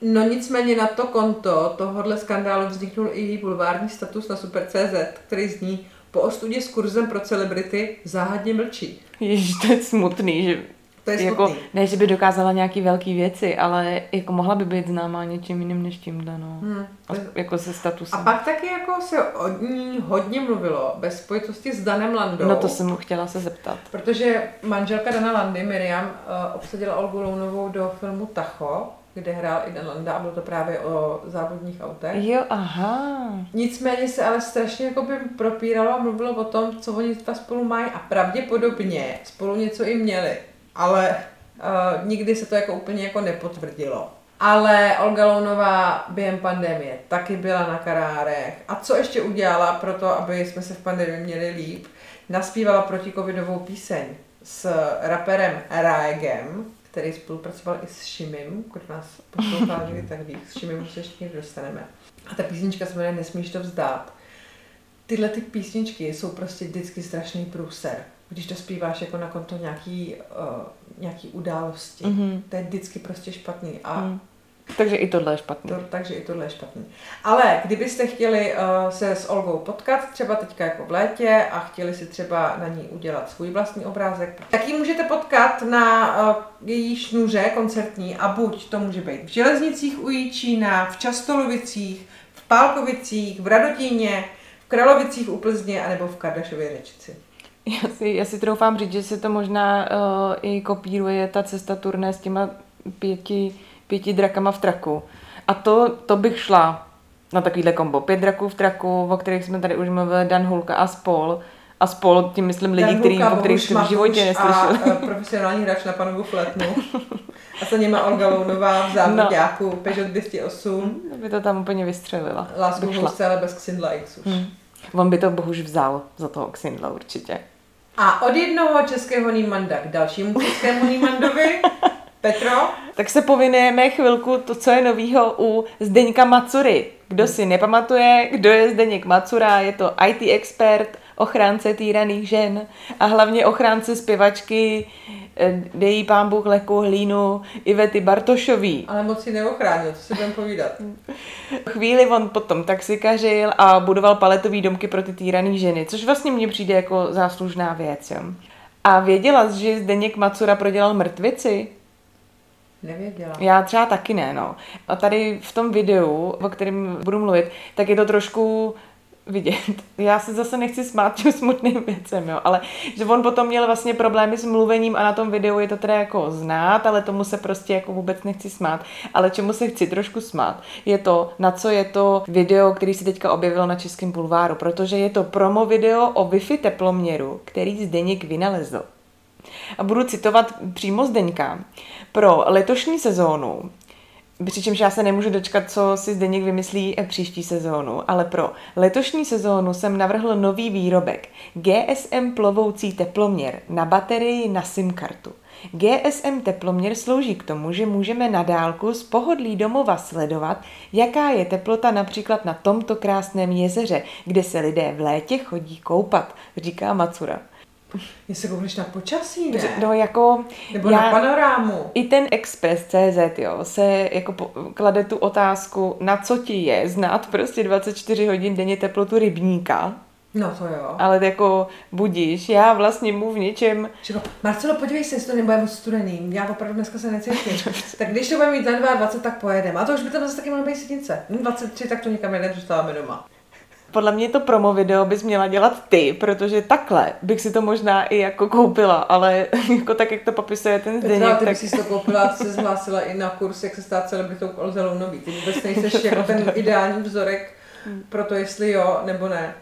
No nicméně na to konto tohohle skandálu vzniknul i její bulvární status na Super.cz, který zní po ostudě s kurzem pro celebrity záhadně mlčí. Ježiš, to je smutný, že To je jako, smutný. ne, že by dokázala nějaký velký věci, ale jako mohla by být známá něčím jiným než tímhle, no. Hmm. A, jako se statusem. A pak taky jako se o ní hodně mluvilo ve spojitosti s Danem Landou. No to jsem mu chtěla se zeptat. Protože manželka Dana Landy, Miriam, eh, obsadila Olgu Lounovou do filmu Tacho, kde hrál i Dan Landa a bylo to právě o závodních autech. Jo, aha. Nicméně se ale strašně jako by propíralo a mluvilo o tom, co oni ta spolu mají a pravděpodobně spolu něco i měli. Ale uh, nikdy se to jako úplně jako nepotvrdilo. Ale Olga Lounová během pandemie taky byla na karárech. A co ještě udělala pro to, aby jsme se v pandemii měli líp? Naspívala protikovidovou píseň s raperem Raegem, který spolupracoval i s Šimim, kdo nás poslouchal někdy, tak ví, s Šimim se ještě někdy dostaneme. A ta písnička se jmenuje Nesmíš to vzdát. Tyhle ty písničky jsou prostě vždycky strašný průser. Když to zpíváš jako na konto nějaký, uh, nějaký události. Mhm. To je vždycky prostě špatný. A Hmm. Takže i tohle je špatný. to, takže i tohle je špatný. Ale kdybyste chtěli uh, se s Olgou potkat, třeba teďka jako v létě a chtěli si třeba na ní udělat svůj vlastní obrázek, tak ji můžete potkat na uh, její šnuře koncertní a buď to může být v Železnicích u Jíčína, v Častolovicích, v Pálkovicích, v Radotíně, v Kralovicích u Plzně anebo v Kardašově řečici. Já si, já si troufám říct, že se to možná uh, i kopíruje ta cesta turné s těma pěti, pěti drakama v traku. A to, to bych šla na takovýhle kombo. Pět draků v traku, o kterých jsme tady už mluvili, Dan Hulka a Spol. A Spol, tím myslím lidi, Dan který, Hulka, o kterých jste v životě Matuš neslyšeli. A uh, profesionální hráč na panovu fletnu. A za nima Olga Lounová v závodňáku no. Peugeot 208. By to tam úplně vystřelila. Lásku v ale bez Xindla X už. Hmm. On by to bohuž vzal za toho Xindla určitě. A od jednoho českého Nímanda k dalšímu českému Nímandovi. Petro, Tak se povinujeme chvilku to, co je novýho u Zdeňka Macury. Kdo si nepamatuje, kdo je Zdeněk Macura, je to IT expert, ochránce týraných žen a hlavně ochránce zpěvačky eh, Dejí pán Bůh lehkou hlínu Ivety Bartošový. ale moc si neochránil, to si budeme povídat. Chvíli on potom taxikařil a budoval paletové domky pro ty týrané ženy, což vlastně mně přijde jako záslužná věc. Jo. A věděla jsi, že Zdeněk Macura prodělal mrtvici? Nevěděla. Já třeba taky ne, no. A tady v tom videu, o kterém budu mluvit, tak je to trošku vidět. Já se zase nechci smát těm smutným věcem, jo, ale že on potom měl vlastně problémy s mluvením a na tom videu je to teda jako znát, ale tomu se prostě jako vůbec nechci smát. Ale čemu se chci trošku smát, je to, na co je to video, který se teďka objevilo na Českém bulváru, protože je to promo video o Wi-Fi teploměru, který Zdeněk vynalezl. A budu citovat přímo Zdeňka. Pro letošní sezónu, přičemž já se nemůžu dočkat, co si Zdeněk vymyslí příští sezónu, ale pro letošní sezónu jsem navrhl nový výrobek. GSM plovoucí teploměr na baterii na SIM kartu. GSM teploměr slouží k tomu, že můžeme na dálku z pohodlí domova sledovat, jaká je teplota například na tomto krásném jezeře, kde se lidé v létě chodí koupat, říká Macura. Jestli koukneš na počasí, ne? No jako... Nebo na panorámu. I ten Express.cz, jo, se jako po, klade tu otázku, na co ti je znát prostě 24 hodin denně teplotu rybníka, No to jo. ale jako budíš, já vlastně mu v něčem, Říkal, Marcelo, podívej se, jestli to nebude moc studený. Já opravdu dneska se necítím. tak když to bude mít na 22, tak pojedeme. A to už by tam zase taky mohla být sednice. Hm, 23, tak to nikam jedeme, zůstáváme doma. Podle mě to promo video bys měla dělat ty, protože takhle bych si to možná i jako koupila, ale jako tak, jak to popisuje ten Petra, Zdeněk, ty tak si to koupila, se zhlásila i na kurz, jak se stát celebritou Olze Lounový. Ty vůbec nejseš jako ten ideální vzorek pro to, jestli jo nebo ne.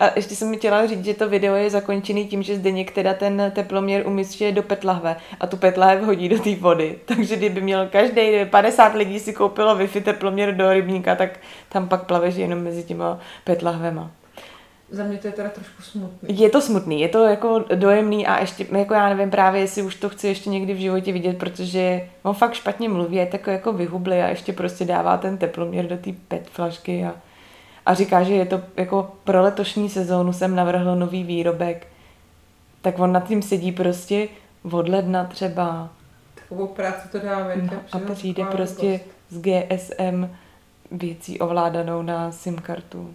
A ještě jsem mi chtěla říct, že to video je zakončený tím, že Zdeněk teda ten teploměr umístuje do petlahve a tu petlahev hodí do té vody. Takže kdyby měl každý 50 lidí si koupilo Wi-Fi teploměr do rybníka, tak tam pak plaveš jenom mezi těma petlahvema. Za mě to je teda trošku smutný. Je to smutný, je to jako dojemný a ještě, jako já nevím právě, jestli už to chci ještě někdy v životě vidět, protože on fakt špatně mluví, je takový jako vyhublý a ještě prostě dává ten teploměr do té pet flašky a, a říká, že je to jako pro letošní sezónu jsem navrhl nový výrobek, tak on nad tím sedí prostě od ledna třeba Takovou práci to dá, no, a přijde prostě s GSM věcí ovládanou na SIM kartu.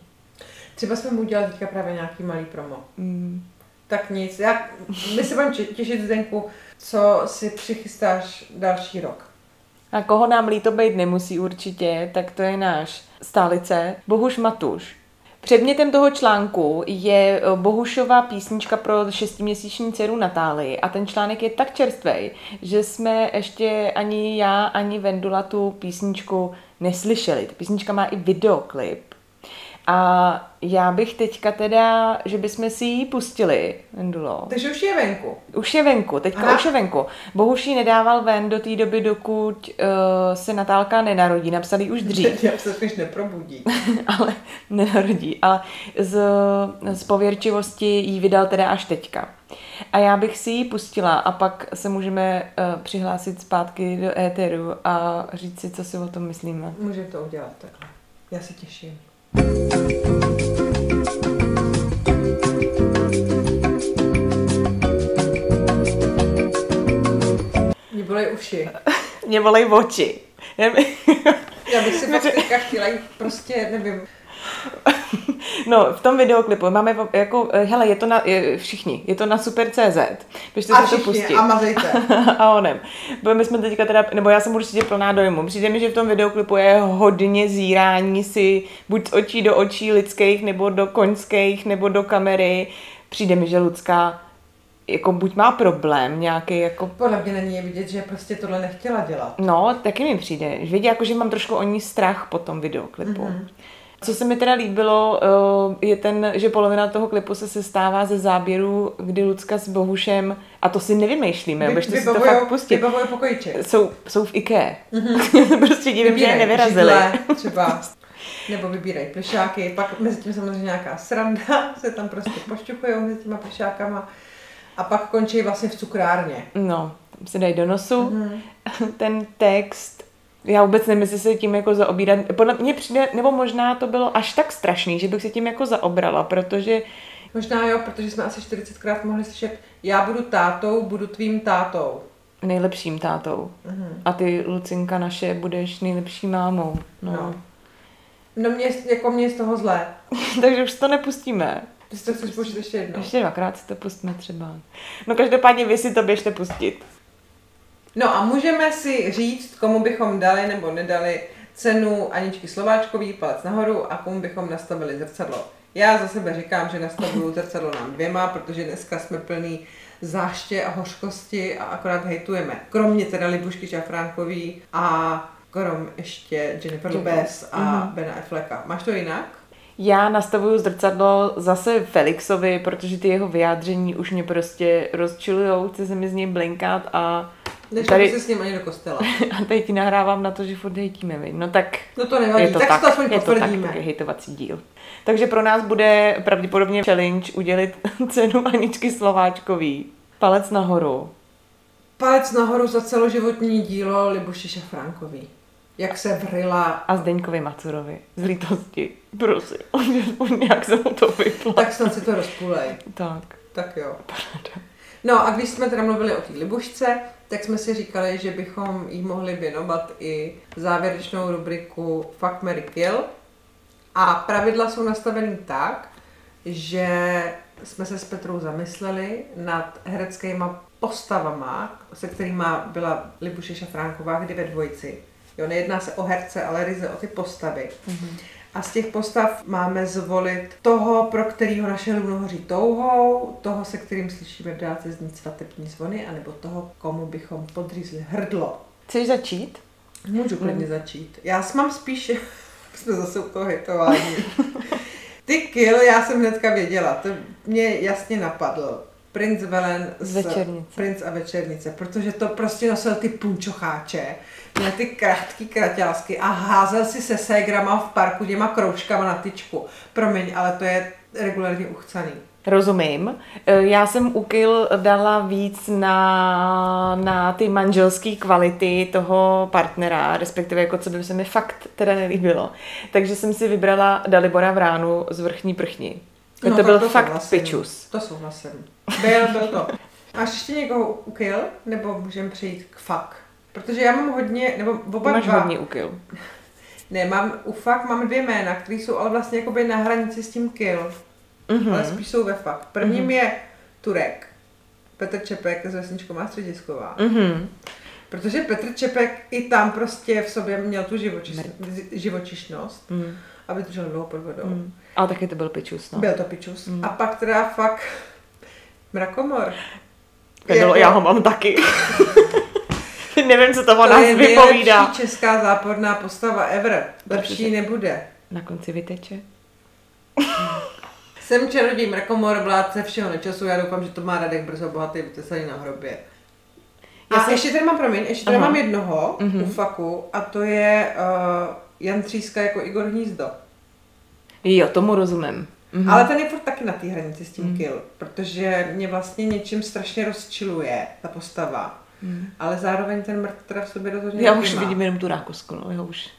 Třeba jsme mu udělali teďka právě nějaký malý promo. Mm. Tak nic, já, my se budeme těšit, Zdenku, co si přichystáš další rok. A koho nám líto být nemusí určitě, tak to je náš stálice Bohuš Matuš. Předmětem toho článku je eh, Bohušova písnička pro šestiměsíční dceru Natálii a ten článek je tak čerstvý, že jsme ještě ani já, ani Vendula tu písničku neslyšeli. Ta písnička má i videoklip, a já bych teďka teda, že bychom si ji pustili, Vendulo. Takže už je venku. Už je venku, teďka Aha. už je venku. Bohuž ji nedával ven do té doby, dokud uh, se Natálka nenarodí. Napsali už dřív. Já se spíš neprobudí. ale nenarodí. Ale z, z pověrčivosti jí vydal teda až teďka. A já bych si ji pustila a pak se můžeme uh, přihlásit zpátky do éteru a říct si, co si o tom myslíme. Můžeme to udělat takhle. Já se těším. Mě bolej uši. Mě bolej oči. Já bych si fakt teďka chtěla prostě, nevím, No, v tom videoklipu máme jako, eh, hele, je to na, je, všichni, je to na super.cz. Běžte se to pustit. a mazejte. a onem. Bo my jsme teďka teda, nebo já jsem určitě plná dojmu. Přijde mi, že v tom videoklipu je hodně zírání si buď z očí do očí lidských, nebo do koňských, nebo do kamery. Přijde mi, že lidská jako buď má problém nějaký jako... Podle mě není vidět, že prostě tohle nechtěla dělat. No, taky mi přijde. Vidí, jako, že mám trošku o ní strach po tom videoklipu. Mm-hmm. Co se mi teda líbilo, eh, je ten, že polovina toho klipu se sestává ze záběru, kdy Lucka s Bohušem, a to si nevymýšlíme, Vy, běžte si to fakt pustit. pokojíček. Jsou, jsou v IKEA. Mm-hmm. prostě divím, že je nevyrazili. Židle, třeba. Nebo vybírají plešáky, pak mezi tím samozřejmě nějaká sranda, se tam prostě pošťuchují mezi těma plešákama a pak končí vlastně v cukrárně. No, se dají do nosu. Mm-hmm. Ten text já vůbec nevím, jestli se tím jako zaobírat. Podle mě přijde, nebo možná to bylo až tak strašný, že bych se tím jako zaobrala, protože... Možná jo, protože jsme asi 40krát mohli slyšet, já budu tátou, budu tvým tátou. Nejlepším tátou. Uh-huh. A ty, Lucinka naše, budeš nejlepší mámou. No. no. No mě, jako mě z toho zlé. Takže už to nepustíme. Ty si to chceš pustit ještě jednou. Ještě dvakrát si to pustíme třeba. No každopádně vy si to běžte pustit. No a můžeme si říct, komu bychom dali nebo nedali cenu Aničky Slováčkový, palec nahoru a komu bychom nastavili zrcadlo. Já za sebe říkám, že nastavuju zrcadlo nám dvěma, protože dneska jsme plný záště a hořkosti a akorát hejtujeme. Kromě teda Libušky Šafránkový a krom ještě Jennifer Lopez a mm-hmm. Bena Afflecka. Máš to jinak? Já nastavuju zrcadlo zase Felixovi, protože ty jeho vyjádření už mě prostě rozčilujou, chce se mi z něj blinkat a než tady... se s ním ani do kostela. A teď ti nahrávám na to, že furt hejtíme, vy. No tak... No to nevadí, je to tak, tak to aspoň je to tak, hejtovací díl. Takže pro nás bude pravděpodobně challenge udělit cenu Aničky Slováčkový. Palec nahoru. Palec nahoru za celoživotní dílo Libuši Šafránkový. Jak se vrila. A Zdeňkovi Macurovi. Z lítosti. Prosím. nějak se mu to vyplo. Tak snad si to rozpůlej. Tak. Tak jo. No a když jsme teda mluvili o té Libušce, tak jsme si říkali, že bychom jí mohli věnovat i závěrečnou rubriku Fuck, Mary Kill. A pravidla jsou nastaveny tak, že jsme se s Petrou zamysleli nad hereckýma postavama, se kterými byla Libuše Šafránková kdy ve dvojici. Jo, nejedná se o herce, ale ryze o ty postavy. Mm-hmm. A z těch postav máme zvolit toho, pro kterého naše luno hoří touhou, toho, se kterým slyšíme v dálce znít svatební zvony, anebo toho, komu bychom podřízli hrdlo. Chceš začít? Můžu klidně hmm. začít. Já mám spíš Jsme zase u toho hejtování. Ty kill, já jsem hnedka věděla, to mě jasně napadl. Prince Velen Z Večernice. Prince a Večernice, protože to prostě nosil ty punčocháče, měl ty krátký kraťásky a házel si se ségrama v parku těma kroužkama na tyčku. Promiň, ale to je regulárně uchcaný. Rozumím. E, Já jsem u Kill dala víc na, na ty manželské kvality toho partnera, respektive jako co by se mi fakt teda nelíbilo. Takže jsem si vybrala Dalibora Vránu z vrchní prchni. No, to tak byl fakt souhlasím. pičus. To souhlasím. Byl, byl to. Máš ještě někoho u kill, nebo můžeme přejít k fuck? Protože já mám hodně, nebo oba Máš dva. hodně u Kill. Ne, mám, u fuck mám dvě jména, které jsou ale vlastně jakoby na hranici s tím kill. Mhm. Ale spíš jsou ve fuck. Prvním je Turek. Petr Čepek z vesničkou má středisková. Mhm. Protože Petr Čepek i tam prostě v sobě měl tu živočiš, živočišnost Mhm. A vydržel dlouho pod vodou. Mhm. Ale taky to byl pičus, no. Byl to pičus. A pak teda fakt mrakomor. Pedalo, já ho mám taky. Nevím, co to o To nás je vypovídá. nejlepší česká záporná postava ever. Lepší nebude. Na konci vyteče. Jsem čaroděj mrakomor, vládce všeho nečasu. Já doufám, že to má Radek brzo bohatý vytesaný na hrobě. A Já jsem- ještě tady mám, promiň, ještě tady Aha. mám jednoho Mhm. u faku a to je uh, Jan Tříska jako Igor Hnízdo. Jo, tomu rozumím. Mhm. Ale ten je furt taky na té hranici s tím kill, protože mě vlastně něčím strašně rozčiluje ta postava. Ale zároveň ten mrt teda v sobě rozhodně Já už má. vidím jenom tu rákosku, no, já už.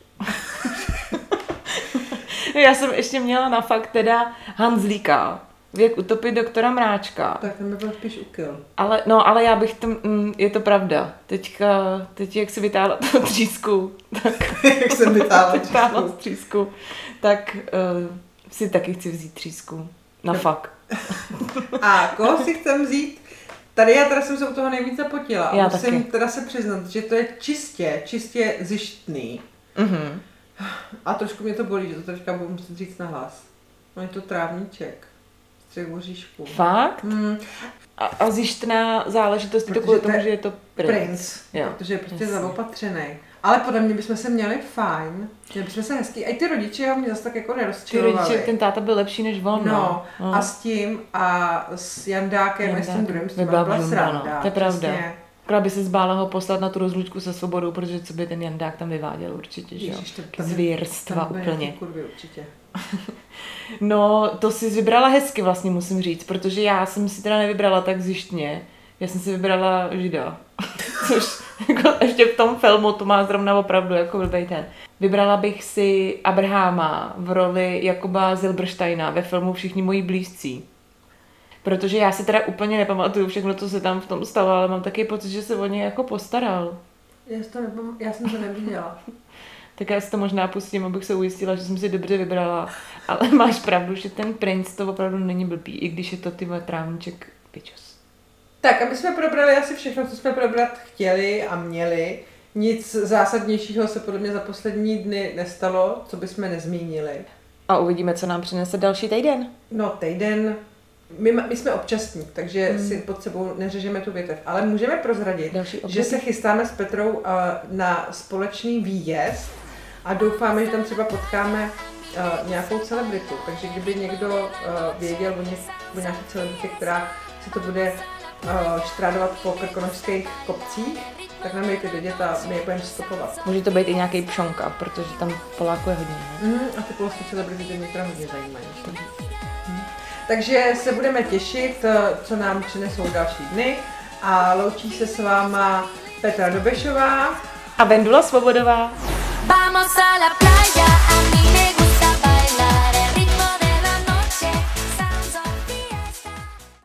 já jsem ještě měla na fakt teda Hanzlíka, věk utopit doktora Mráčka. Tak ten by byl spíš u kill. Ale, no, ale já bych tam, mm, je to pravda. Teďka, teď jak si vytáhla tu třísku, tak Jak jsem vytáhla vytáhla třísku. třísku, tak uh, si taky chci vzít třísku. Na fakt. A koho si chcem vzít? Tady já teda jsem se u toho nejvíc zapotila. Já Musím taky. teda se přiznat, že to je čistě, čistě zjištný. Mhm. A trošku mě to bolí, že to teďka budu muset říct na hlas. No je to trávníček. Z třech voříšků. Fakt? Hmm, A, a zjištná záležitost je to kvůli to tomu, že je to princ. princ. Jo. Protože je prostě Jasně. zaopatřený. Ale podle mě bychom se měli fajn. Měli bychom se hezký. A i ty rodiče ho mě zase tak jako Ty nerozčilovali. rodiče, ten táta byl lepší než on. No, no. a s tím a s Jandákem a s tím druhým s tím byla byla sranda. no. To je pravda. přesně. Akorát by se zbála ho poslat na tu rozlučku se svobodou, protože co by ten Jandák tam vyváděl určitě, že jo? Tam- Zvěrstva úplně. Kurvy určitě. No, to si vybrala hezky vlastně, musím říct, protože já jsem si teda nevybrala tak zjištně. Já jsem si vybrala Žida. Což jako ještě v tom filmu to má zrovna opravdu jako blbej ten. Vybrala bych si Abrahama v roli Jakoba Zilbersteina ve filmu Všichni moji blízcí. Protože já si teda úplně nepamatuju všechno, co se tam v tom stalo, ale mám taky pocit, že se o ně jako postaral. Já, to nepam- já jsem to neviděla. Tak já si to možná pustím, abych se ujistila, že jsem si dobře vybrala. Ale máš pravdu, že ten princ to opravdu není blbý, i když je to ty trávníček pičos. Tak, aby jsme probrali asi všechno, co jsme probrat chtěli a měli. Nic zásadnějšího se podle mě za poslední dny nestalo, co bychom nezmínili. A uvidíme, co nám přinese další týden. No, týden, my, my jsme občasní, takže hmm. si pod sebou neřežeme tu větev, ale můžeme prozradit, že se chystáme s Petrou uh, na společný výjezd a doufáme, že tam třeba potkáme uh, nějakou celebritu. Takže kdyby někdo uh, věděl o, ně, o nějaké celebritě, která si to bude uh, štrádovat po krkonožských kopcích, tak nám dejte vědět a my je budeme stopovat. Může to být i nějaký pšonka, protože tam Poláku je hodně. Ne? Mm, a ty polské celebrity ty mě teda hodně zajímají. Takže se budeme těšit, eh, co nám přinesou další dny a loučí se s váma Petra Dobešová. A Vendula Svobodová. Vamos a la playa